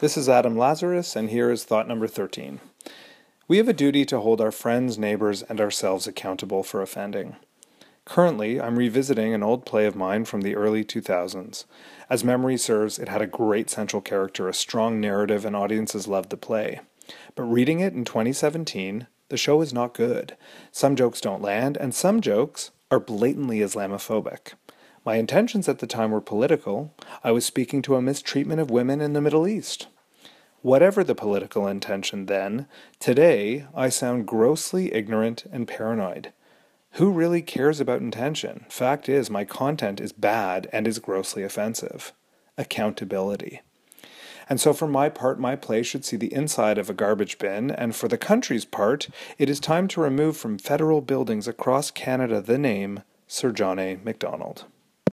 This is Adam Lazarus, and here is thought number 13. We have a duty to hold our friends, neighbors, and ourselves accountable for offending. Currently, I'm revisiting an old play of mine from the early 2000s. As memory serves, it had a great central character, a strong narrative, and audiences loved the play. But reading it in 2017, the show is not good. Some jokes don't land, and some jokes are blatantly Islamophobic. My intentions at the time were political. I was speaking to a mistreatment of women in the Middle East. Whatever the political intention then, today I sound grossly ignorant and paranoid. Who really cares about intention? Fact is, my content is bad and is grossly offensive. Accountability. And so, for my part, my play should see the inside of a garbage bin, and for the country's part, it is time to remove from federal buildings across Canada the name Sir John A. Macdonald.